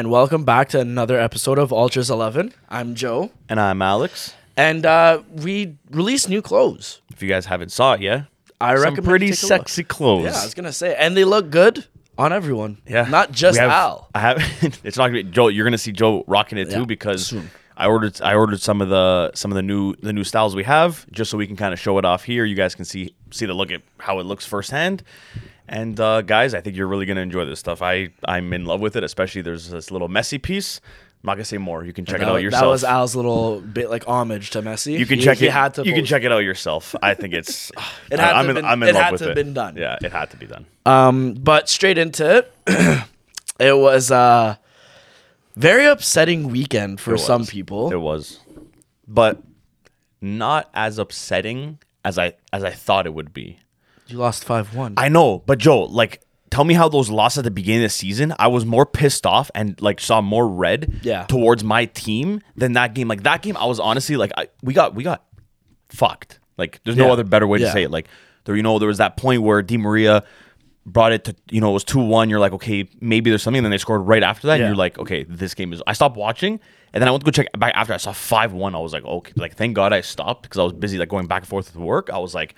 and welcome back to another episode of Ultras 11. I'm Joe, And I'm Alex. and uh, we released new clothes. If you guys haven't saw it yet, I some recommend pretty a look. sexy clothes. Yeah, I was gonna say, and they look good on everyone. Yeah. not just have- Al. I have. it's not gonna be Joe. You're gonna see Joe rocking it Yeah, too because soon. I ordered. I ordered some of the some of the new the new styles we have just so we can kind of show it off here. You guys can see see the look at how it looks firsthand. And uh, guys, I think you're really gonna enjoy this stuff. I I'm in love with it. Especially there's this little messy piece. I'm not gonna say more. You can check it out wa- yourself. that was Al's little bit like homage to Messi. you can He- check he it. Had to you can check it out yourself. I think it's. It had to I'm have in, been- I'm in it love had with to it. been done. Yeah, it had to be done. Um, but straight into it, it was a very upsetting weekend for some people. It was, but not as upsetting as I as I thought it would be. You lost five one. I know, but Joe, like, tell me how those losses at the beginning of the season, I was more pissed off and like saw more red Yeah. towards my team than that game. Like that game, I was honestly like, I, we got we got fucked. Like, there's no Yeah. other better way Yeah. to say it. Like, there, you know, there was that point where Di Maria brought it to, you know, it was two one. You're like, okay, maybe there's something. And then they scored right after that, Yeah. and you're like, okay, this game is. I stopped watching, and then I went to go check back after I saw five one. I was like, okay, like thank God I stopped because I was busy like going back and forth with work. I was like,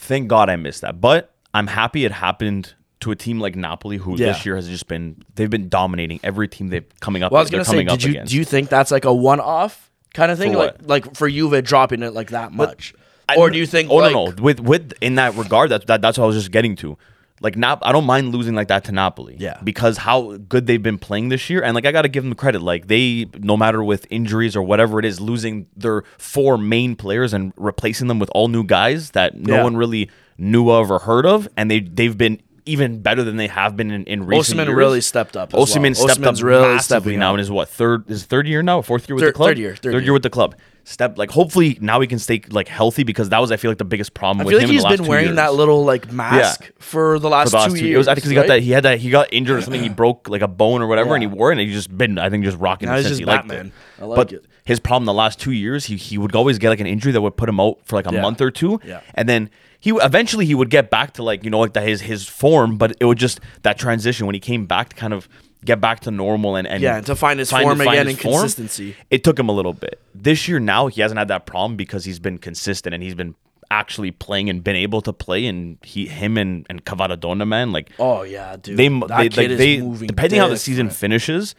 thank God I missed that. But I'm happy it happened to a team like Napoli, who Yeah. this year has just been they've been dominating every team they've coming up. Well, I was gonna say, did you against. do you think that's like a one-off kind of thing, For like what? like for Juve dropping it like that much, I- or do you think? Oh like, no, no. With with in that regard, that, that that's what I was just getting to. Like Nap, I don't mind losing like that to Napoli. Yeah. Because how good they've been playing this year, and like I got to give them credit. Like they, no matter with injuries or whatever it is, losing their four main players and replacing them with all new guys that no Yeah. one really knew of or heard of, and they they've been even better than they have been in, in recent Osimhen years. really stepped up. Osimhen well. stepped Osimhen's up really massively now up. in his what third his third year now, fourth year with Third- the club, third year, third year year. with the club. Step like hopefully now he can stay like healthy because that was I feel like the biggest problem I with feel like him. he's been wearing years. that little like mask for the last, For the last two, two years. It was I think because he got that he had that he got injured or something. He broke like a bone or whatever, and he wore it. and he just been I think just rocking Now it since he liked Batman. it. I like but it. his problem the last two years, he he would always get like an injury that would put him out for like a Yeah. month or two, Yeah. and then. He eventually he would get back to like you know like the, his his form, but it would just that transition when he came back to kind of get back to normal and, and Yeah, and to find his form again and consistency. It took him a little bit. This year now he hasn't had that problem because he's been consistent and he's been actually playing and been able to play and he him and and Kvaradona man like Oh yeah, dude. they that they, kid like, is they moving depending how the season finishes,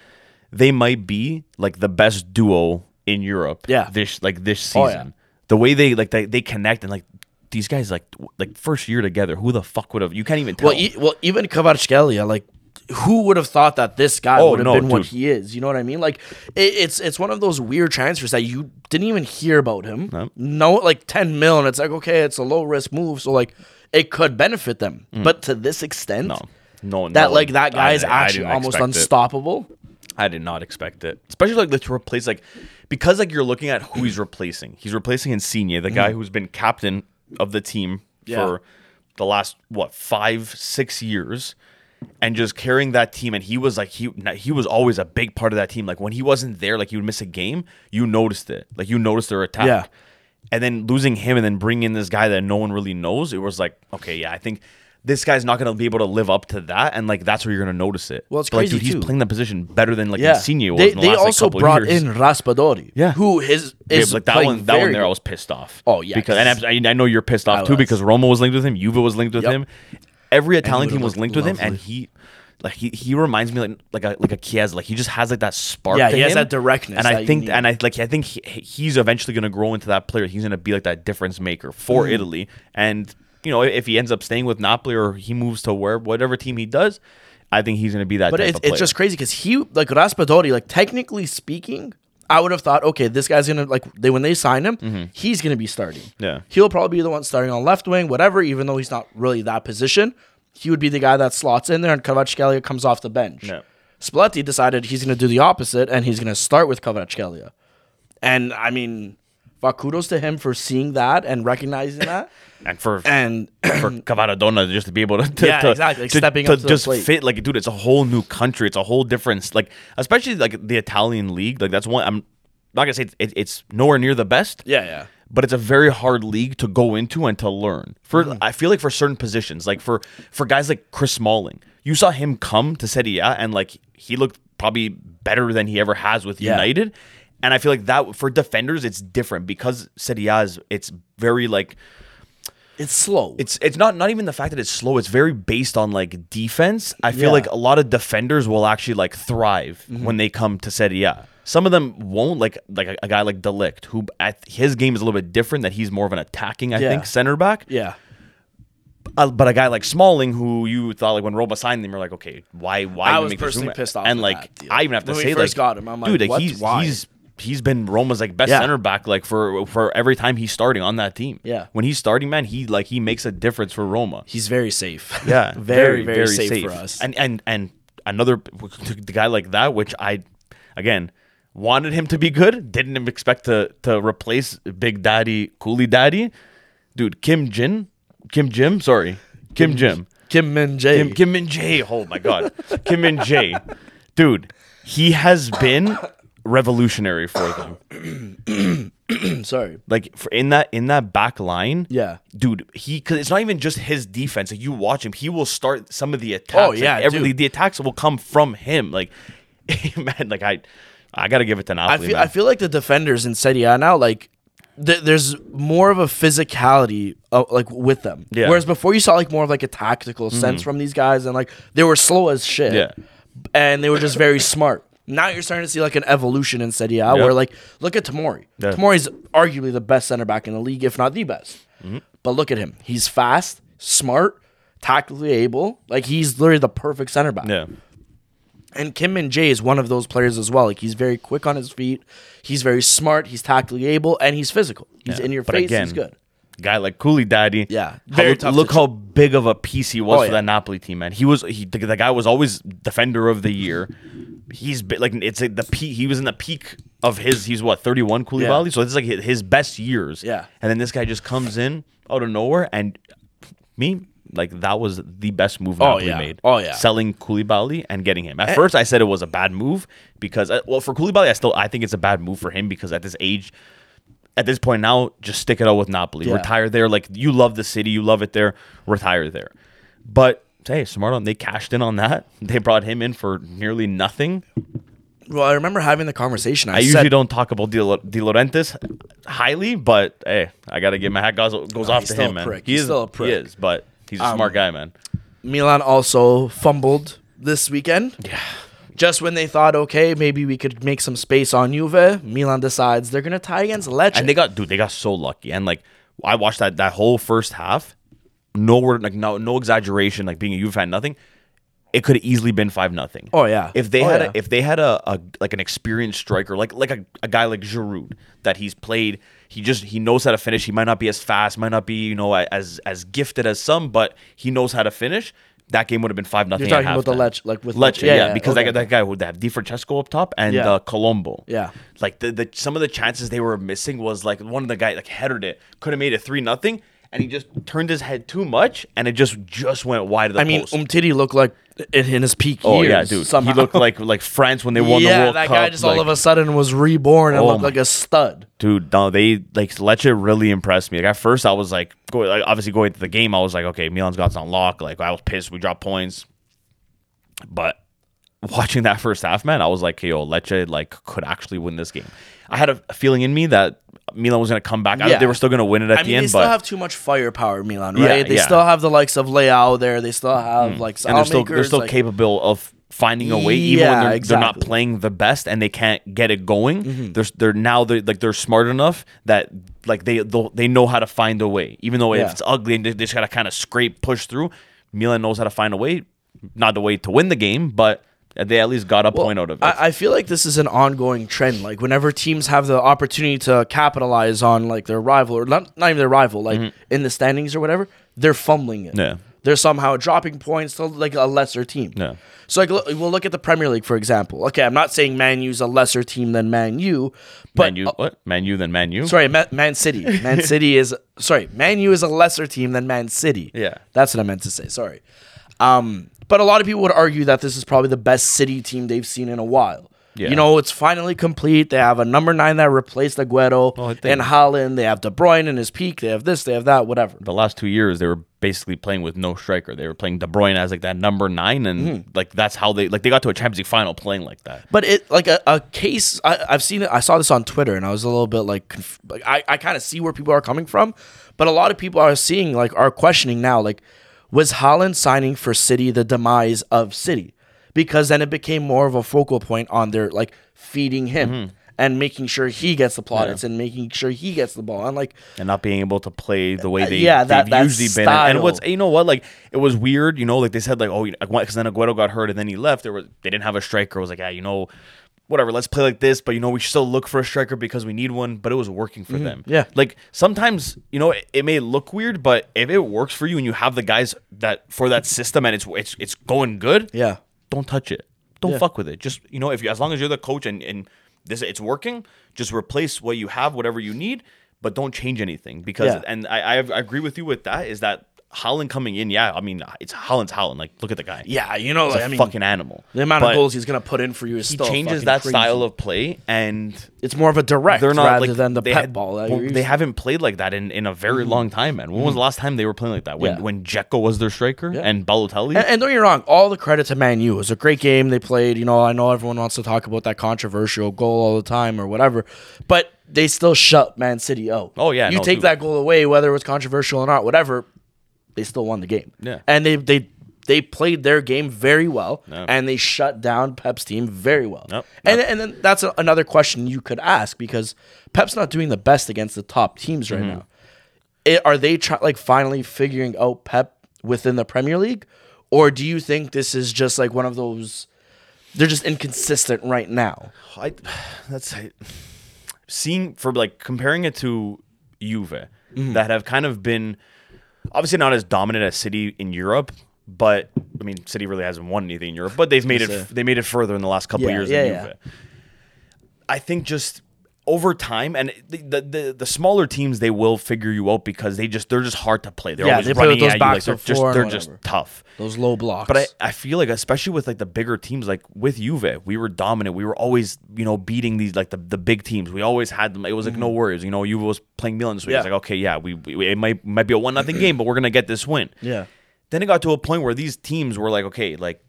they might be like the best duo in Europe. Yeah. this like this Oh, season. yeah. The way they like they, they connect and like these guys like like first year together. Who the fuck would have? You can't even tell. Well, e- well, even Kvaratskhelia, like, who would have thought that this guy Oh, would have no, been what he is? You know what I mean? Like, it, it's it's one of those weird transfers that you didn't even hear about him. No. No, like ten mil, and it's like okay, it's a low risk move, so like it could benefit them, but to this extent, Mm. no, no, that no, like that guy I- is actually almost expect it. unstoppable. I did not expect it, especially like to replace like because like you're looking at who he's replacing. He's replacing Insigne, the guy who's been captain of the team. Yeah. for the last what five six years, and just carrying that team. And he was like he he was always a big part of that team. Like when he wasn't there, like he would miss a game, you noticed it. Like you noticed their attack. Yeah. And then losing him and then bringing in this guy that no one really knows, it was like, okay, yeah, I think this guy's not going to be able to live up to that, and like that's where you're going to notice it. Well, it's But, like, crazy, dude, he's playing that position better than like Yeah, Insigne was. they, in the they last, also couple brought years. in Raspadori, Yeah. who his Yeah, like that one. That one there, I was pissed off. Oh, yeah, because and I, I know you're pissed off I too was. because Roma was linked with him, Juve was linked with Yep. him, every Italian team was linked with him, and he. Like he, he reminds me like like a like a Chiesa like he just has like that spark. Yeah, he has that directness and that I think and I like I think he, he's eventually going to grow into that player. He's going to be like that difference maker for Mm. Italy. And you know if he ends up staying with Napoli or he moves to where whatever team he does, I think he's going to be that. But type it's, of player. it's just crazy because he like Raspadori, like technically speaking, I would have thought, okay, this guy's gonna like they when they sign him, he's gonna be starting. Mm-hmm. Yeah. he'll probably be the one starting on left wing, whatever. Even though he's not really that position, he would be the guy that slots in there, and Kvaratskhelia comes off the bench. Yeah. Spalletti decided he's gonna do the opposite, and he's gonna start with Kvaratskhelia. And I mean, fuck, kudos to him for seeing that and recognizing that. and for And for Kvaradona just to be able to, to Yeah, to- exactly, like to, stepping to up to just fit like dude it's a whole new country it's a whole different like especially like the Italian league like that's one I'm not gonna say it's, it, it's nowhere near the best yeah, yeah. but it's a very hard league to go into and to learn for Mm-hmm. I feel like for certain positions like for for guys like Chris Smalling you saw him come to Serie A and like he looked probably better than he ever has with Yeah. United. And I feel like that for defenders, it's different because Serie A is it's very like It's slow. it's it's not not even the fact that it's slow. It's very based on like defense. I feel Yeah. like a lot of defenders will actually like thrive Mm-hmm. when they come to Serie A. Some of them won't. Like like a, a guy like De Ligt, who at, his game is a little bit different. That he's more of an attacking, I Yeah. think, center back. yeah. Uh, but a guy like Smalling, who you thought like when Roma signed him, you're like, okay, why why I was personally pissed off And like. I even have to When say, like, got him, I'm like, dude, what? he's Why? he's he's been Roma's like best Yeah. center back like for for every time he's starting on that team. Yeah. when he's starting, man, he like he makes a difference for Roma. He's very safe. Yeah, very, very, safe, for us. And and and another the guy like that, which I again wanted him to be good, didn't expect to to replace Big Daddy Cooley Daddy, dude. Kim Jin, Kim Jim, sorry, Kim Jim, Kim Min Jae. Kim Kim Min Jae. Oh my God, Kim Min Jae, dude. He has been revolutionary for them. Sorry. Like for in that in that back line, Yeah. dude. He because it's not even just his defense. Like you watch him, he will start some of the attacks. Oh, yeah, like, every dude. the attacks will come from him. Like man, like I, I gotta give it to I Napoli. feel. I feel like the defenders in Serie A now like th- there's more of a physicality uh, like with them. Yeah. Mm-hmm. Whereas before you saw like more of like a tactical sense from these guys and like they were slow as shit. Yeah. And they were just very smart. Now you're starting to see like an evolution in Serie A where like look at Tomori. Yeah. Tomori's arguably the best center back in the league, if not the best. Mm-hmm. But look at him. He's fast, smart, tactically able. Like he's literally the perfect center back. yeah, And Kim Min Jae is one of those players as well. Like he's very quick on his feet, he's very smart, he's tactically able, and he's physical. He's in your But face. again, he's good. guy like Cooley Daddy. Yeah, very look, tough look how big of a piece he was Oh, for yeah. that Napoli team, man. He was he the, the guy was always defender of the year. He's like it's like the peak. He was in the peak of his. He's what thirty one Koulibaly. Yeah. So this is like his best years. Yeah. and then this guy just comes in out of nowhere and me. Like that was the best move Oh, Napoli yeah. made. Oh, yeah. selling Koulibaly and getting him. At first, I said it was a bad move because, uh, well, for Koulibaly, I still I think it's a bad move for him because at this age, at this point now, just stick it out with Napoli. Yeah. Retire there. Like you love the city, you love it there. Retire there. But hey, smart on they cashed in on that. They brought him in for nearly nothing. Well, I remember having the conversation. I, I said, usually don't talk about De, De Laurentiis highly, but hey, I gotta give my hat goes, goes off he's to still him, a man. prick. He He's is still a prick. He is, but he's a smart um, guy, man. Milan also fumbled this weekend. Yeah. Just when they thought, okay, maybe we could make some space on Juve, Milan decides they're gonna tie against Lecce. And they got dude, they got so lucky. And like I watched that that whole first half. No word like no no exaggeration, like being a Juve fan, nothing. It could have easily been five nothing. Oh, yeah. If they Oh, had yeah. a, if they had a, a like an experienced striker, like like a, a guy like Giroud that he's played, he just he knows how to finish. He might not be as fast, might not be, you know, as as gifted as some, but he knows how to finish. That game would have been five nothing. You're talking about the Lecce- like with Lecce, Lecce. yeah, Yeah, yeah, because okay. got that guy would have Di Francesco up top and Yeah. uh, Colombo. Yeah. Like the, the some of the chances they were missing was like one of the guy like headed it, could have made it three nothing, and he just turned his head too much, and it just just went wide of the I mean, post. Umtiti looked like in, in his peak oh years. yeah, dude, Somehow. he looked like like France when they won yeah, the World that Cup. guy just all of a sudden was reborn and Oh looked my- like a stud. dude, no, they like Lecce really impressed me. Like at first, I was like, go, like, obviously going to the game, I was like, okay, Milan's got on lock. Like I was pissed, we dropped points, but watching that first half, man, I was like, yo, Lecce like could actually win this game. I had a feeling in me that Milan was gonna come back. I, Yeah. they were still gonna win it at I the mean, they still but have too much firepower, Milan, Yeah, right? they yeah. still have the likes of Leao there. They still have like and they're still they're still like- capable of finding a way, even when they're, they're not playing the best and they can't get it going. Mm-hmm. They're they're now they're like they're smart enough that like they they know how to find a way, even though Yeah. if it's ugly and they, they just gotta kind of scrape push through. Milan knows how to find a way, not the way to win the game, but they at least got a point out of it. I, I feel like this is an ongoing trend. Like whenever teams have the opportunity to capitalize on like their rival or not, not even their rival, like in the standings or whatever, they're fumbling it. Mm-hmm. Yeah. They're somehow dropping points to like a lesser team. Yeah. So like look, we'll look at the Premier League for example. Okay, I'm not saying Man U's a lesser team than Man U, but Man U, what Man U than Man U? sorry, Ma- Man City. Man City is sorry. Man U is a lesser team than Man City. Yeah. that's what I meant to say. Sorry. Um, but a lot of people would argue that this is probably the best City team they've seen in a while. Yeah. You know, it's finally complete. They have a number nine that replaced Aguero Well, and Haaland. They have De Bruyne in his peak. They have this. They have that. Whatever. the last two years they were basically playing with no striker. They were playing De Bruyne as like that number nine, and Mm-hmm. like that's how they like they got to a Champions League final playing like that. But it like a, a case. I, I've seen it. I saw this on Twitter, and I was a little bit like, conf- like I, I kind of see where people are coming from, but a lot of people are seeing like are questioning now. Like, was Haaland signing for City the demise of City? Because then it became more of a focal point on their like feeding him Mm-hmm. and making sure he gets the plaudits and making sure he gets the ball. And like, and not being able to play the way they, Uh, yeah, that- they've that usually been. And what's you know what like it was weird. You know, like they said like oh because then Aguero got hurt and then he left. There was they didn't have a striker. It was like yeah, you know. Whatever, let's play like this, but you know, we still look for a striker because we need one, but it was working for them. Mm-hmm. Yeah. Like sometimes, you know, it, it may look weird, but if it works for you and you have the guys that for that system and it's it's it's going good, yeah, don't touch it. Don't Yeah. fuck with it. Just you know, if you as long as you're the coach and and this it's working, just replace what you have, whatever you need, but don't change anything because. Yeah. And I, I I agree with you with that. Is that Haaland coming in? Yeah, I mean it's Haaland's Haaland. Like look at the guy. yeah. You know, He's like, a I mean, fucking animal. the amount But of goals he's gonna put in for you is He still changes fucking that crazy. style of play, and It's more of a direct they're not rather like than the they had- ball. That well, you're they to. haven't played like that in, in a very long time, man. When was the last time they were playing like that? When Mm-hmm. Yeah. when Dzeko was their striker and Balotelli. And, and don't get me wrong, all the credit to Man U. It was a great game they played. You know, I know everyone wants to talk about that controversial goal all the time or whatever, but they still shut Man City out. Oh, yeah, you no, take dude. that goal away, whether it was controversial or not, whatever, they still won the game. Yeah. and they they they played their game very well, Yep. and they shut down Pep's team very well. And and then that's a, another question you could ask because Pep's not doing the best against the top teams right Mm-hmm. now. It, are they try, like finally figuring out Pep within the Premier League, or do you think this is just like one of those? They're just inconsistent right now. I that's seeing for like comparing it to Juve Mm-hmm. that have kind of been obviously not as dominant as City in Europe, but I mean City really hasn't won anything in Europe, but they've made it they made it further in the last couple Yeah, years yeah, yeah. I think just over time and the, the the the smaller teams they will figure you out because they just they're just hard to play. They're Yeah, always they running at you like they're just they're just tough. Those low blocks. But I, I feel like especially with like the bigger teams like with Juve, we were dominant. We were always, you know, beating these like the, the big teams. We always had them. It was like no worries. You know, Juve was playing Milan this week. It's Mm-hmm. Like, okay, yeah, we, we it might might be a one nothing game, but we're gonna get this win. yeah, Then it got to a point where these teams were like, okay, like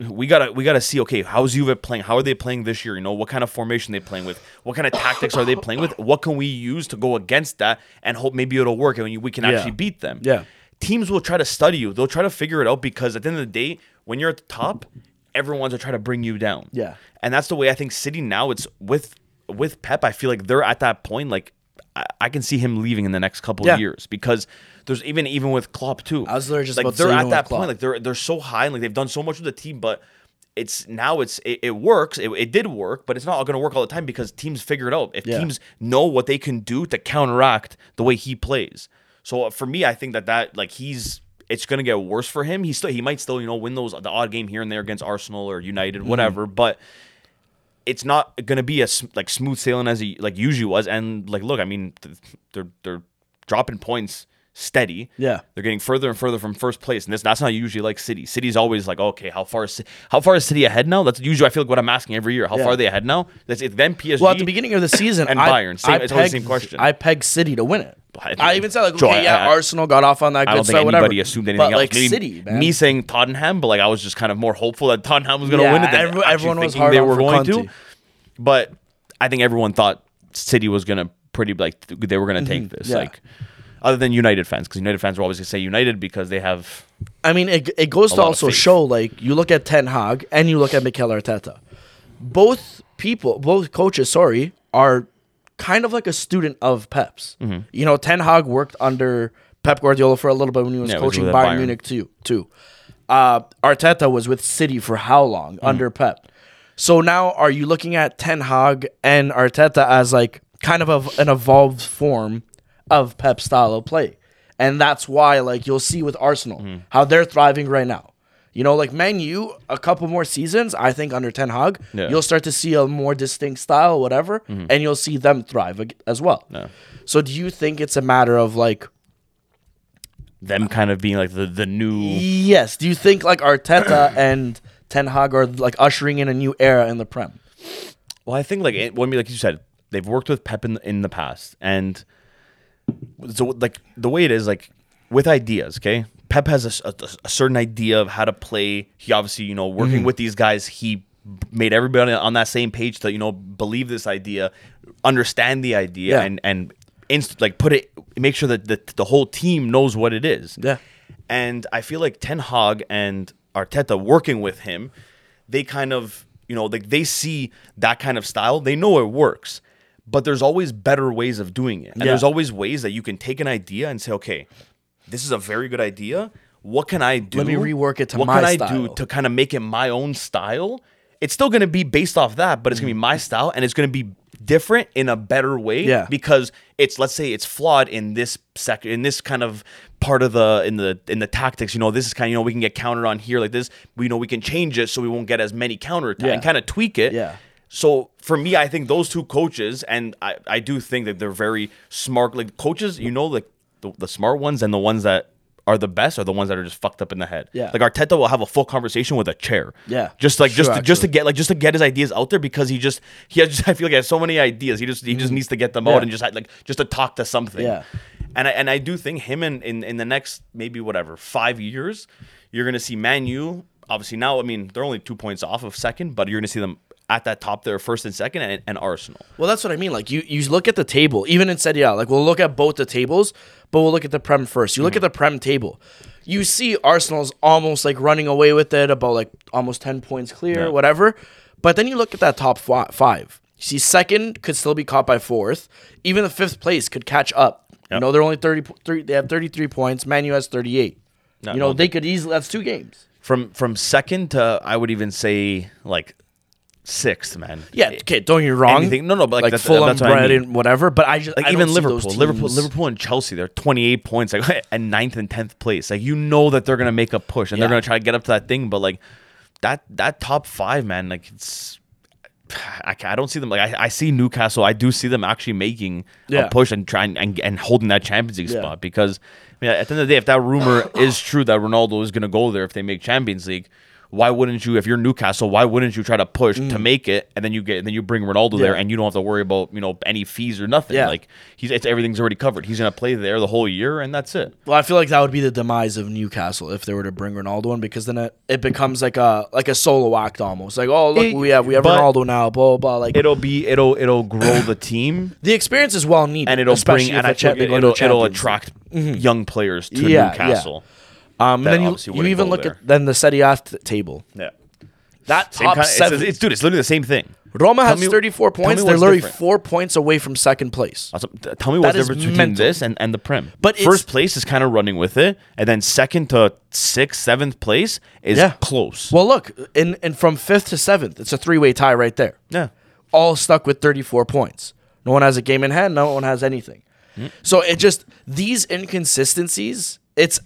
we gotta we gotta see, okay, how's Juve playing? How are they playing this year? You know, what kind of formation they playing with? What kind of tactics are they playing with? What can we use to go against that and hope maybe it'll work and we can Yeah. actually beat them? Yeah. Teams will try to study you. They'll try to figure it out because at the end of the day, when you're at the top, everyone's gonna try to bring you down. Yeah. And that's the way I think City now it's with with Pep, I feel like they're at that point, like I, can see him leaving in the next couple Yeah. of years because there's even even with Klopp too. I was literally just like they're at that point, like they're they're so high, and like they've done so much with the team, but it's now it's it, it works. It, it did work, but it's not going to work all the time because teams figure it out. If Yeah. teams know what they can do to counteract the way he plays, so uh, for me, I think that that like he's it's going to get worse for him. He still he might still you know win those the odd game here and there against Arsenal or United, Mm-hmm. whatever, but it's not going to be as like smooth sailing as he like usually was. And like, look, I mean, they're they're dropping points steady. Yeah. they're getting further and further from first place, and this that's not usually like City. City's always like, okay, how far is how far is City ahead now? That's usually I feel like what I'm asking every year. How Yeah. far are they ahead now? That's it. Then PSG. Well, at the beginning of the season, And I, Bayern, same- I it's always the same question. I pegged City to win it. I- I, even said like, okay, I- yeah, I- Arsenal got off on that I good don't think start, whatever. anybody assumed anything but else. like Maybe City, man. Me saying Tottenham, but like I was just kind of more hopeful that Tottenham was going to Yeah, win it. Than every- everyone was hard they were going Conte. to. But I think everyone thought City was going to pretty like they were going to take this. Mm-hmm. yeah. Like other than United fans, because United fans were always going to say United because they have I mean, it, it goes to also show like you look at Ten Hag and you look at Mikel Arteta. Both people, both coaches, sorry, are kind of like a student of Pep's. Mm-hmm. You know, Ten Hag worked under Pep Guardiola for a little bit when he was Yeah, he was coaching Bayern, Bayern. Munich too. Too. Uh, Arteta was with City for how long Mm-hmm. under Pep? So now, are you looking at Ten Hag and Arteta as like kind of a, an evolved form of Pep style of play? And that's why, like, you'll see with Arsenal Mm-hmm. how they're thriving right now. You know, like Man U, a couple more seasons, I think under Ten Hag, Yeah. you'll start to see a more distinct style, whatever, and you'll see them thrive as well. Yeah. So, do you think it's a matter of like, them kind of being like the the new. yes, do you think like Arteta and Ten Hag are like ushering in a new era in the Prem? Well, I think like it- when like you said, they've worked with Pep in, in the past, and so like the way it is, like with ideas, okay. Pep has a certain idea of how to play. He obviously, you know, working Mm-hmm. with these guys, he made everybody on that same page to you know believe this idea, understand the idea, Yeah. and and inst- like put it, make sure that the the whole team knows what it is. Yeah. And I feel like Ten Hag and Arteta working with him, they kind of, you know, like they see that kind of style. They know it works, but there's always better ways of doing it. And Yeah. there's always ways that you can take an idea and say, okay, this is a very good idea. What can I do? Let me rework it to what my can I do to kind of make it my own style? It's still going to be based off that, but it's going to be mm. my style and it's going to be different in a better way Yeah. because it's let's say it's flawed in this sec in this kind of part of the in the in the tactics you know this is kind of you know we can get countered on here like this we know we can change it so we won't get as many counter attacks Yeah. and kind of tweak it Yeah. So for me i think those two coaches and i i do think that they're very smart like coaches you know like the, the smart ones and the ones that are the best are the ones that are just fucked up in the head. Yeah. Like Arteta will have a full conversation with a chair. Yeah. Just like just True, to, just to get like just to get his ideas out there because he just he has I feel like he has so many ideas. He just he just needs to get them Mm-hmm. Yeah. out and just like just to talk to something. Yeah. And I and I do think him in in, in the next maybe whatever five years, you're gonna see Man U. Obviously now, I mean they're only two points off of second, but you're gonna see them at that top there, first and second, and, and Arsenal. Well, that's what I mean. Like you, you look at the table. Even in Serie A, like we'll look at both the tables, but we'll look at the Prem first. You look mm-hmm. at the Prem table. You see Arsenal's almost like running away with it, about like almost ten points clear, Yeah. whatever. But then you look at that top fi- five. You see, second could still be caught by fourth. Even the fifth place could catch up. You know, they're only thirty. po- three- They have thirty-three points. Manu has thirty-eight. No, you know, no, they could easily. That's two games. From from second to I would even say like sixth, man. Yeah. Okay. Don't get me wrong. Anything- no, no, but, like, like that's- Fulham, that's what I mean. whatever. But I just like I even don't see those Liverpool, Liverpool, Liverpool, and Chelsea, they're 28 points, like and ninth and tenth place. Like you know that they're gonna make a push and they're gonna try to get up to that thing, but like that that top five, man, like it's. I, I don't see them like I, I see Newcastle. I do see them actually making Yeah. a push and trying and, and holding that Champions League Yeah. spot because I mean, at the end of the day, if that rumor is true that Ronaldo is going to go there if they make Champions League, why wouldn't you? If you're Newcastle, why wouldn't you try to push to make it and then you get then you bring Ronaldo there Mm. And you don't have to worry about you know any fees or nothing. Yeah. Like he's it's everything's already covered. He's going to play there the whole year and that's it. Well, I feel like that would be the demise of Newcastle if they were to bring Ronaldo in because then it, it becomes like a like a solo act almost. Like, oh look, It- we have we have Ronaldo now, blah blah. blah. Like It'll be it'll it'll grow the team the experience is well needed, and it'll bring and a I cha- think they go to it'll, it'll Champions attract young players to Yeah, yeah. Newcastle. League. Um, then you, you even look there. at then the Serie A t- table. Yeah. That Same top kind, it's, seven, it's, dude, it's literally the same thing. Roma tell has me- 34 points. They're literally different. four points away from second place. Also, Tell me what's the difference between mental. this and, and the Prem. But first place is kind of running with it, and then second to sixth, seventh place is Yeah. close. Well, look, in and from fifth to seventh, it's a three way tie right there. yeah, all stuck with 34 points. No one has a game in hand. No one has anything. Hmm. So it just these inconsistencies. It's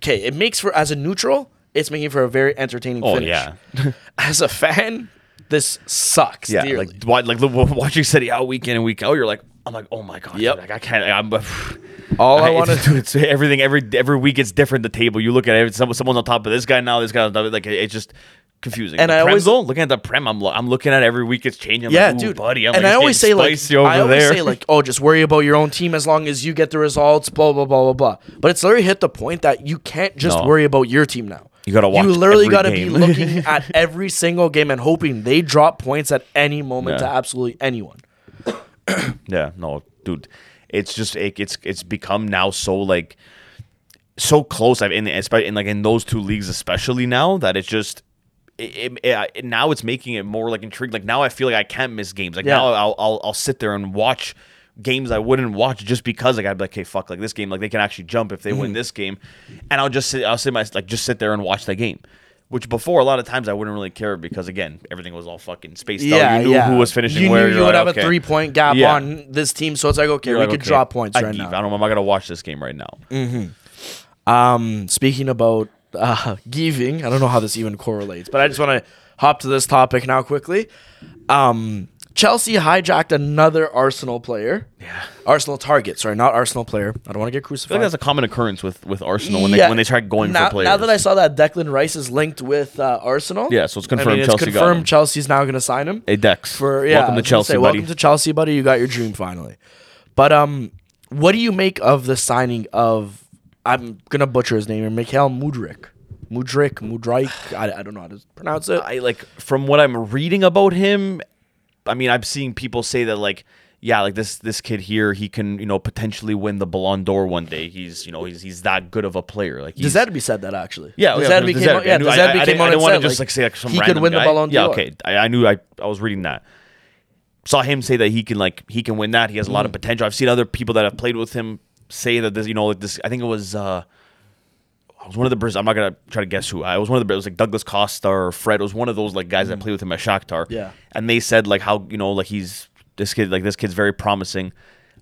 okay. It makes for as a neutral, it's making for a very entertaining. Oh finish. yeah, As a fan, this sucks. yeah. dearly. Like like watching City out week in and week out, you're like, I'm like, oh my god, Yep. Like I can't. I'm. all I, it's- want to do it's everything. Every every week it's different. The table you look at it. Some, someone's on top of this guy now. This guy on top of like it- it's just confusing. And the I always- though, looking at the prem. I'm lo- I'm looking at every week it's changing. I'm yeah, like, dude, buddy. I'm and like, I always say like I always there. say like, oh, just worry about your own team as long as you get the results. Blah blah blah blah blah. But it's literally hit the point that you can't just No. worry about your team now. You gotta watch You literally gotta be looking at every single game and hoping they drop points at any moment Yeah. to absolutely anyone. Yeah, no, dude, it's just it, it's it's become now so like so close. I've in, in like in those two leagues especially now that it's just. It, it, it- now it's making it more like intriguing. Like now I feel like I can't miss games. Like Yeah. now I'll, I'll I'll sit there and watch games I wouldn't watch just because like I'd be like, okay, fuck, like this game, like they can actually jump if they Mm-hmm. win this game, and I'll just sit, I'll sit my like just sit there and watch that game. Which before a lot of times I wouldn't really care because again everything was all fucking spaced Yeah, out. You knew yeah. who was finishing You where. knew You're would like, have okay. a three point gap Yeah. on this team, so it's like okay, You're we like, could okay, drop points I right now. I don't. I'm not gonna watch this game right now. Um, speaking about uh, giving, I don't know how this even correlates, but I just want to hop to this topic now quickly. Um, Chelsea hijacked another Arsenal player. Yeah. Arsenal target. Sorry, not Arsenal player. I don't want to get I crucified. like that's a common occurrence with, with Arsenal when Yeah. they when they start going now, for players. Now that I saw that Declan Rice is linked with uh, Arsenal. Yeah, so it's I mean, confirmed it's Chelsea got confirmed. Chelsea's now going to sign him. hey Dex, for yeah. welcome to Chelsea, say, buddy. Welcome to Chelsea, buddy. You got your dream finally. But um, what do you make of the signing of? I'm gonna butcher his name. Mikhail Mudryk, Mudryk, Mudryk. I, I don't know how to pronounce it. I like from what I'm reading about him. I mean, I'm seeing people say that like, yeah, like this this kid here, he can you know potentially win the Ballon d'Or one day. He's you know he's he's that good of a player. Like he's, De Zerbi said that actually. Yeah, yeah, De Zerbi Deserbi. came out, yeah, I I- I, I, came didn't, out I didn't want to just like, say like some he could win the guy. Ballon Yeah, d'Or. okay. I, I knew I, I was reading that. Saw him say that he can like he can win that. He has a lot of hmm. potential. I've seen other people that have played with him say that this you know like this. I think it was. uh I was one of the Braz- I'm not gonna try to guess who. I was one of the. It was like Douglas Costa or Fred. It was one of those like guys that played with him at Shakhtar. Mm. Yeah. and they said like how you know like he's this kid like this kid's very promising,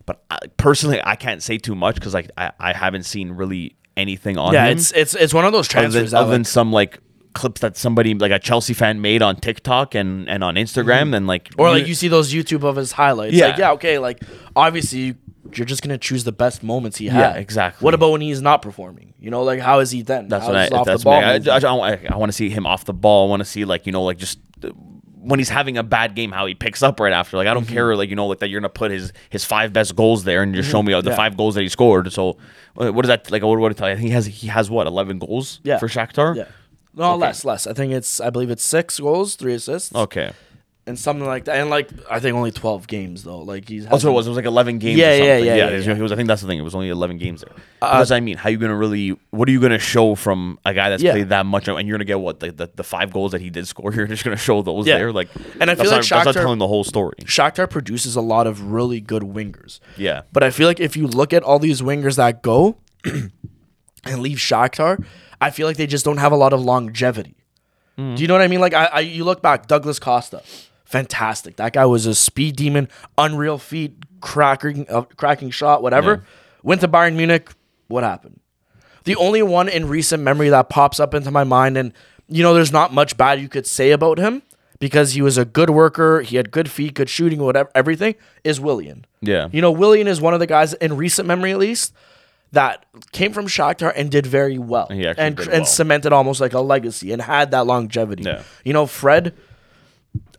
but I, personally I can't say too much because like I, I haven't seen really anything on Yeah, him it's it's it's one of those other than, transfers other than some like clips that somebody like a Chelsea fan made on TikTok and and on Instagram, then like or like you see those YouTube of his highlights. Yeah. Like, yeah, okay, like obviously you, you're just gonna choose the best moments he Yeah, had. exactly. What about when he's not performing? You know, like how is he then? That's How what I. off That's the ball. I, I. I, I, want to see him off the ball. I want to see like you know like just uh, when he's having a bad game, how he picks up right after. Like I don't Mm-hmm. care like you know like that you're gonna put his his five best goals there and just show me uh, the Yeah. five goals that he scored. So uh, what is that like? What what tell you? I think he has he has what eleven goals Yeah. for Shakhtar. yeah. No, less, less. I think it's I believe it's six goals, three assists, Okay. And something like that. And like I think only twelve games though. Like he's That's what it was. It was like eleven games. Yeah, or yeah, something. yeah, yeah, it was- yeah. It was. I think that's the thing. It was only eleven games there. Because I mean, how you gonna really? What are you gonna show from a guy that's Yeah. played that much? And you're gonna get what the, the, the five goals that he did score. You're just gonna show those Yeah. there. Like, And I feel like not, that's not telling the whole story. Shakhtar produces a lot of really good wingers. Yeah. But I feel like if you look at all these wingers that go and leave Shakhtar, I feel like they just don't have a lot of longevity. Hmm. Do you know what I mean? Like I, I you look back, Douglas Costa, fantastic. That guy was a speed demon, unreal feet, cracking, uh, cracking shot, whatever. Yeah. Went to Bayern Munich. What happened? The only one in recent memory that pops up into my mind, and you know, there's not much bad you could say about him because he was a good worker, he had good feet, good shooting, whatever, everything, is Willian. Yeah. You know, Willian is one of the guys in recent memory, at least, that came from Shakhtar and did very well, and and well. cemented almost like a legacy and had that longevity. Yeah. You know, Fred.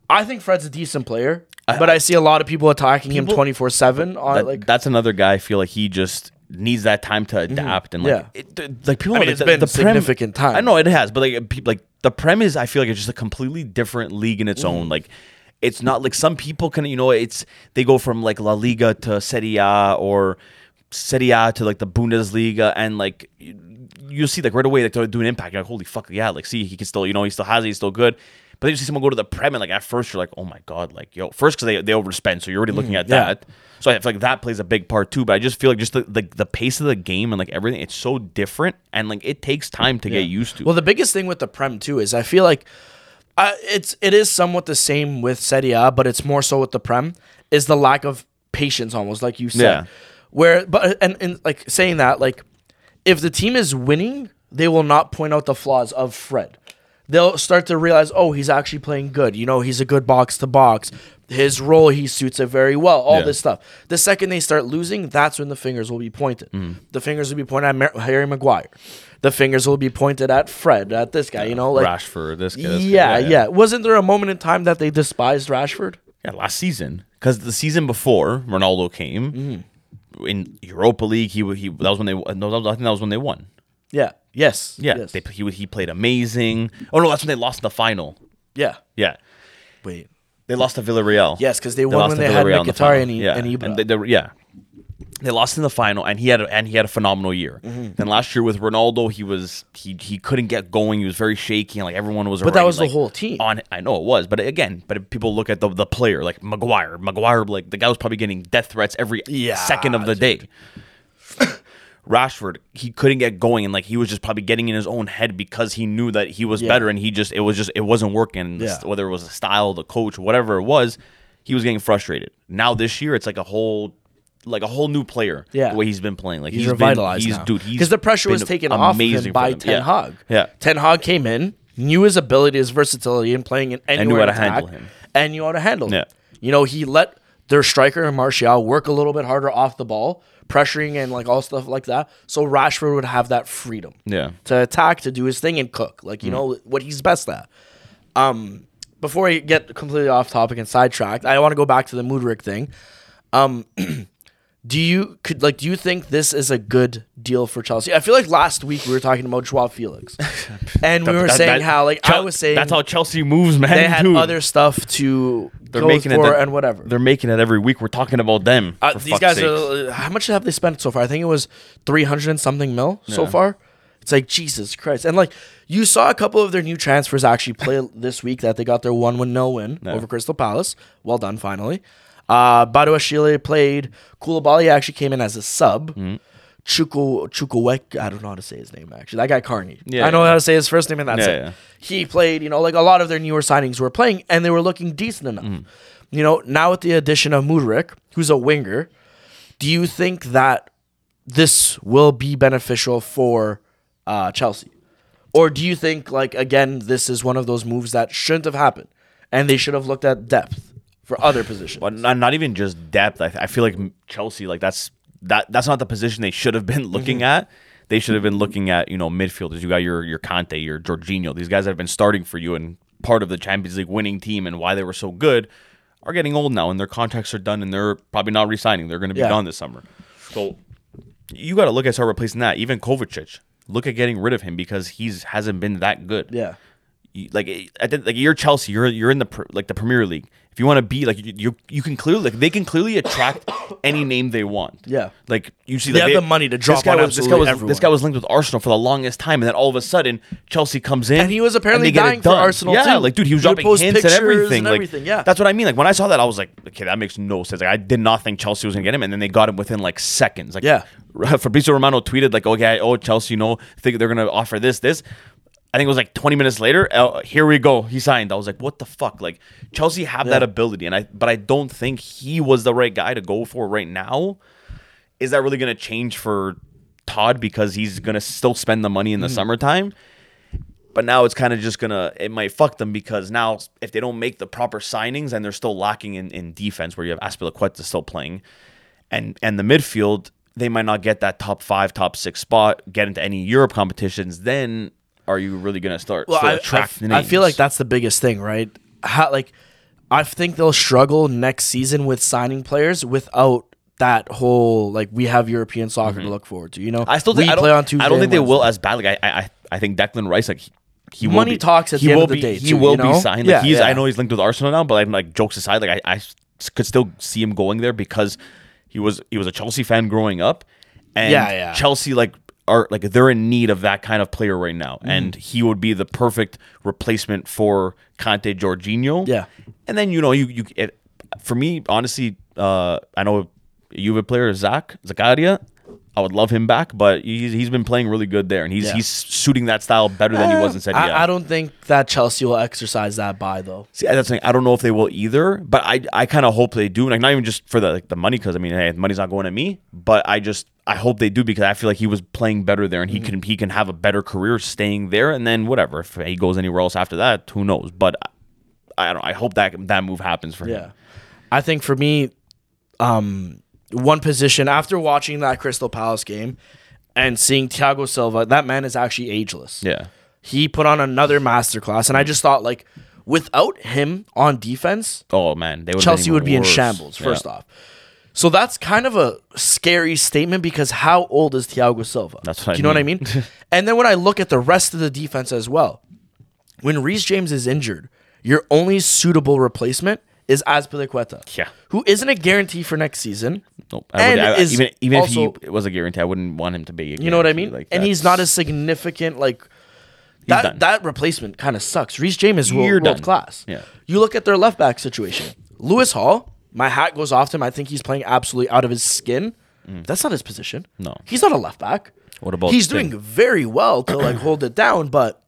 I think Fred's a decent player, but I see a lot of people attacking him twenty four seven on like. that's another guy. I feel like he just needs that time to adapt and like Mm-hmm. Yeah. it, like people. I mean, like, it's the, been the Prem- significant time. I know it has, but like people like the Prem is. I feel like it's just a completely different league in its Mm-hmm. own. Like it's not like some people can you know it's they go from like La Liga to Serie A or Serie A to like the Bundesliga and like. you- You'll see like right away like they're doing impact. You're like, holy fuck, yeah! Like, see, he can still, you know, he still has it, he's still good. But then you see someone go to the Prem and like at first you're like, oh my god, like yo, first because they they overspend, so you're already looking at Mm, yeah. that. So I feel like that plays a big part too. But I just feel like just the, the the pace of the game and like everything, it's so different and like it takes time to get used to. Well, the biggest thing with the Prem too is I feel like uh, it's it is somewhat the same with Serie A, but it's more so with the Prem is the lack of patience, almost like you said. Yeah. Where, but and, and like saying that, like if the team is winning, they will not point out the flaws of Fred. They'll start to realize, oh, he's actually playing good. You know, he's a good box to box. His role, he suits it very well. All Yeah. this stuff. The second they start losing, that's when the fingers will be pointed. Mm-hmm. The fingers will be pointed at Mar- Harry Maguire. The fingers will be pointed at Fred, at this guy. You know, like Rashford, this guy, this guy, yeah, yeah, Wasn't there a moment in time that they despised Rashford? Yeah, last season because the season before Ronaldo came Mm-hmm. in Europa League, he he that was when they no, was- I think that was when they won. Yeah. Yes. Yeah, Yes. they, he he played amazing. Oh no, that's when they lost in the final. yeah. Yeah, Wait. they lost to Villarreal. Yes, because they won lost when they had Mkhitaryan and- yeah. and Ibra. they, they yeah, they lost in the final, and he had a, and he had a phenomenal year. Mm-hmm. Then last year with Ronaldo, he was he he couldn't get going. He was very shaky, and like everyone was. But that already, was the whole team. On I know it was, but again, but people look at the the player like Maguire. Maguire, like the guy was probably getting death threats every Yeah, second of the day. Rashford, he couldn't get going, and like he was just probably getting in his own head because he knew that he was Yeah. better, and he just it was just it wasn't working. Yeah. Whether it was the style, the coach, whatever it was, he was getting frustrated. Now this year, it's like a whole like a whole new player. Yeah. the way he's been playing, like He's, been- revitalized he's now. dude, he's because the pressure was taken off him by them. Ten Yeah. Hag. Yeah, Ten Hag came in, knew his ability, his versatility in playing in anywhere and knew how to attack, handle him. and knew how to handle him. Yeah. You know, he let their striker and Martial work a little bit harder off the ball, pressuring and like all stuff like that. So Rashford would have that freedom Yeah. to attack, to do his thing and cook. Like, you know, what he's best at. Um, before I get completely off topic and sidetracked, I want to go back to the Mudryk thing. Um, do you could like do you think this is a good deal for Chelsea? I feel like last week we were talking about Joao Felix, and we were That- saying that- how like I was saying that's how Chelsea moves, man. they had dude. other stuff to They're making it and whatever. They're making it every week. We're talking about them. Uh, these guys sakes. are. How much have they spent so far? I think it was three hundred and something mil so far. It's like Jesus Christ, and like you saw a couple of their new transfers actually play this week that they got their one win no win Yeah. over Crystal Palace. Well done, finally. Uh, Badiashile played. Koulibaly actually came in as a sub. Mm-hmm. Chuku Chukwuek, I don't know how to say his name actually. That guy Carney. Yeah, I know yeah. how to say his first name and that's Yeah, it. yeah. He played, you know, like a lot of their newer signings were playing and they were looking decent enough. Mm. You know, now with the addition of Mudryk, who's a winger, do you think that this will be beneficial for uh, Chelsea? Or do you think, like, again, this is one of those moves that shouldn't have happened and they should have looked at depth for other positions? But not, not even just depth. I, I feel like Chelsea, like that's that that's not the position they should have been looking Mm-hmm. at. They should have been looking at you know midfielders. You got your your Kanté, your Jorginho. These guys that have been starting for you and part of the Champions League winning team and why they were so good are getting old now and their contracts are done and they're probably not re-signing. They're going to be Yeah. gone this summer. So you got to look at start replacing that. Even Kovacic, look at getting rid of him because he's hasn't been that good Yeah. like I did, like you're Chelsea, you're you're in the like the Premier League. If you want to be like you, you, can clearly like they can clearly attract any name they want. Yeah. like you see, They like, have the money to drop This guy on was this guy was everyone. this guy was linked with Arsenal for the longest time, and then all of a sudden Chelsea comes in, And he was apparently they dying for. Arsenal, Yeah, too. like dude, he was He dropping hints and everything. and like everything, yeah. that's what I mean. Like when I saw that, I was like, okay, that makes no sense. Like I did not think Chelsea was gonna get him, and then they got him within like seconds. Like Yeah. Fabrizio Romano tweeted like, okay, oh Chelsea, you know, think they're gonna offer this, this. I think it was like 20 minutes later. Uh, here we go. He signed. I was like, what the fuck? Like Chelsea have that ability, and I but I don't think he was the right guy to go for right now. Is that really gonna change for Todd because he's gonna still spend the money in the Mm-hmm. summertime? But now it's kind of just gonna it might fuck them because now if they don't make the proper signings and they're still lacking in, in defense where you have Azpilicueta still playing, and and the midfield they might not get that top five, top six spot, get into any Europe competitions. Then are you really gonna start Well, I, I? I feel like that's the biggest thing, right? How like I think they'll struggle next season with signing players without that whole like we have European soccer to look forward to. You know, Mm-hmm. I still we I play on Tuesday. I don't think they will as bad. Like I, I, I think Declan Rice, like he, he will Money be, talks at he the end will of the be, day, He too, will you be know? signed. Yeah, he's, yeah. I know he's linked with Arsenal now, but like, like jokes aside, like I, I could still see him going there because he was he was a Chelsea fan growing up, and Yeah, yeah. Chelsea like are like they're in need of that kind of player right now, Mm-hmm. and he would be the perfect replacement for Kanté, Jorginho. Yeah. and then you know you you it, for me honestly, uh, I know you have a Juve player Zach Zakaria. I would love him back, but he's, he's been playing really good there, and he's Yeah. he's suiting that style better than he was in Serie. I, I don't think that Chelsea will exercise that buy though. See, that's the thing. I don't know if they will either, but I I kind of hope they do. Like not even just for the like the money, because I mean, hey, the money's not going to me. But I just I hope they do because I feel like he was playing better there, and he can he can have a better career staying there. And then whatever if he goes anywhere else after that, who knows? But I, I don't. I hope that that move happens for Yeah. him. I think for me, um, one position after watching that Crystal Palace game and seeing Thiago Silva, that man is actually ageless. Yeah. He put on another masterclass, and I just thought like, without him on defense, Oh man, they would Chelsea would be in shambles. First off, so that's kind of a scary statement because how old is Thiago Silva? That's what Do you know mean. what I mean? and then when I look at the rest of the defense as well, when Reece James is injured, your only suitable replacement is Azpilicueta, Yeah. who isn't a guarantee for next season. Nope. I And would, I, is even even also- if he was a guarantee, I wouldn't want him to be. A You know what I mean? Like, and he's not a significant like. That, done. that replacement kind of sucks. Reece James is world, world class. Yeah. You look at their left back situation. Lewis Hall, my hat goes off to him. I think he's playing absolutely out of his skin. That's not his position. Mm. No. He's not a left back. What about He's Sting? doing very well to like hold it down, but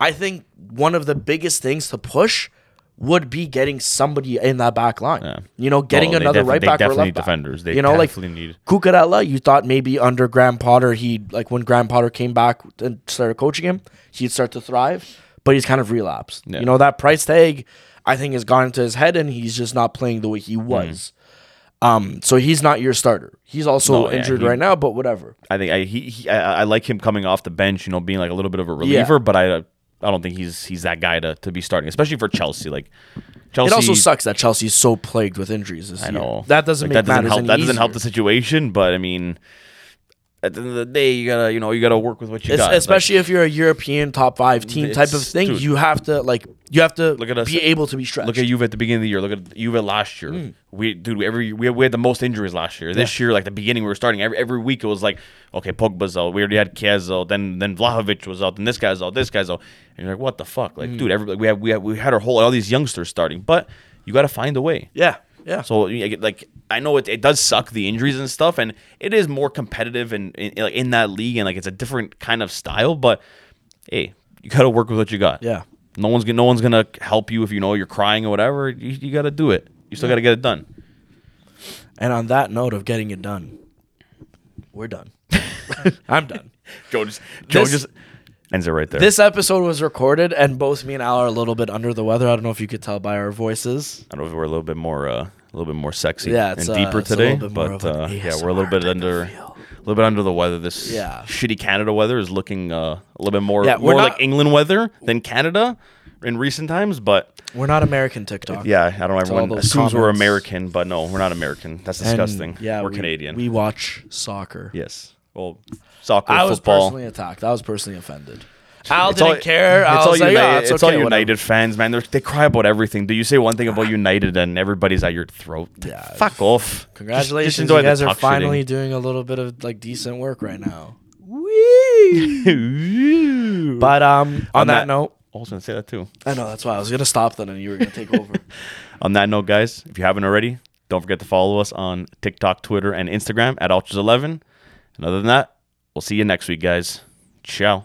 I think one of the biggest things to push would be getting somebody in that back line. Yeah. You know, getting Well, another right back or left need back. defenders. They you know, like definitely need- Cucurella, you thought maybe under Graham Potter, he like when Graham Potter came back and started coaching him, he'd start to thrive, but he's kind of relapsed. Yeah. You know, that price tag, I think has gone into his head, and he's just not playing the way he Mm. was. Um, so he's not your starter. He's also No, yeah, injured he- right now, but whatever. I think I he, he I, I like him coming off the bench, you know, being like a little bit of a reliever, but I uh, I don't think he's he's that guy to, to be starting, especially for Chelsea. Like Chelsea, It also sucks that Chelsea is so plagued with injuries this I year. know that doesn't Like, make that doesn't help. That doesn't help the situation, but I mean, at the end of the day, you gotta you know you gotta work with what you Es- got. Like, especially if you're a European top five team type of thing, dude. you have to like you have to Look at us- be able to be stretched. Look at Juve at the beginning of the year. Look at Juve last year. Mm. We dude, we every we had, we had the most injuries last year. This year, like the beginning, we were starting every every week. It was like, okay, Pogba's out. We already had Chiesa. Then then Vlahovic was out. Then this guy's out. This guy's out. And you're like, what the fuck? Mm. Like, dude, every, like, we had we had we had our whole all these youngsters starting, but you got to find a way. yeah, yeah. So like I know it, it does suck the injuries and stuff, and it is more competitive and in, like in that league, and like it's a different kind of style. But hey, you got to work with what you got. Yeah. No one's gonna no one's gonna help you if you know you're crying or whatever. You, you got to do it. You still got to get it done. And on that note of getting it done, we're done. I'm done. Joe just Joe This- just ends it right there. This episode was recorded, and both me and Al are a little bit under the weather. I don't know if you could tell by our voices. I don't know if we're a little bit more uh, a little bit more sexy Yeah, and uh, deeper today, bit more but uh, yeah, we're a little bit under a little bit under the weather. This Yeah. shitty Canada weather is looking uh, a little bit more Yeah, more not- like England weather than Canada in recent times, but We're not American TikTok. Yeah, I don't know. Everyone assumes we're. American, but no, we're not American. That's And, disgusting. Yeah, we're we- Canadian. We watch soccer. yes. Well, soccer, football. I was football. personally attacked. I was personally offended. Al It's didn't all- care. I It's all was like, United. yeah, it's it's, all okay, whatever. United fans, man. They're, they cry about everything. Do you say one thing about United and everybody's at your throat? Yeah. Fuck off. Congratulations, just enjoy you the guys are finally shitting. doing a little bit of like decent work right now. but But um, on, On that, that- note, I was gonna say that too. I know that's why I was gonna stop then, and you were gonna take over. On that note, guys, if you haven't already, don't forget to follow us on TikTok, Twitter, and Instagram at Ultras11. And other than that, we'll see you next week, guys. Ciao.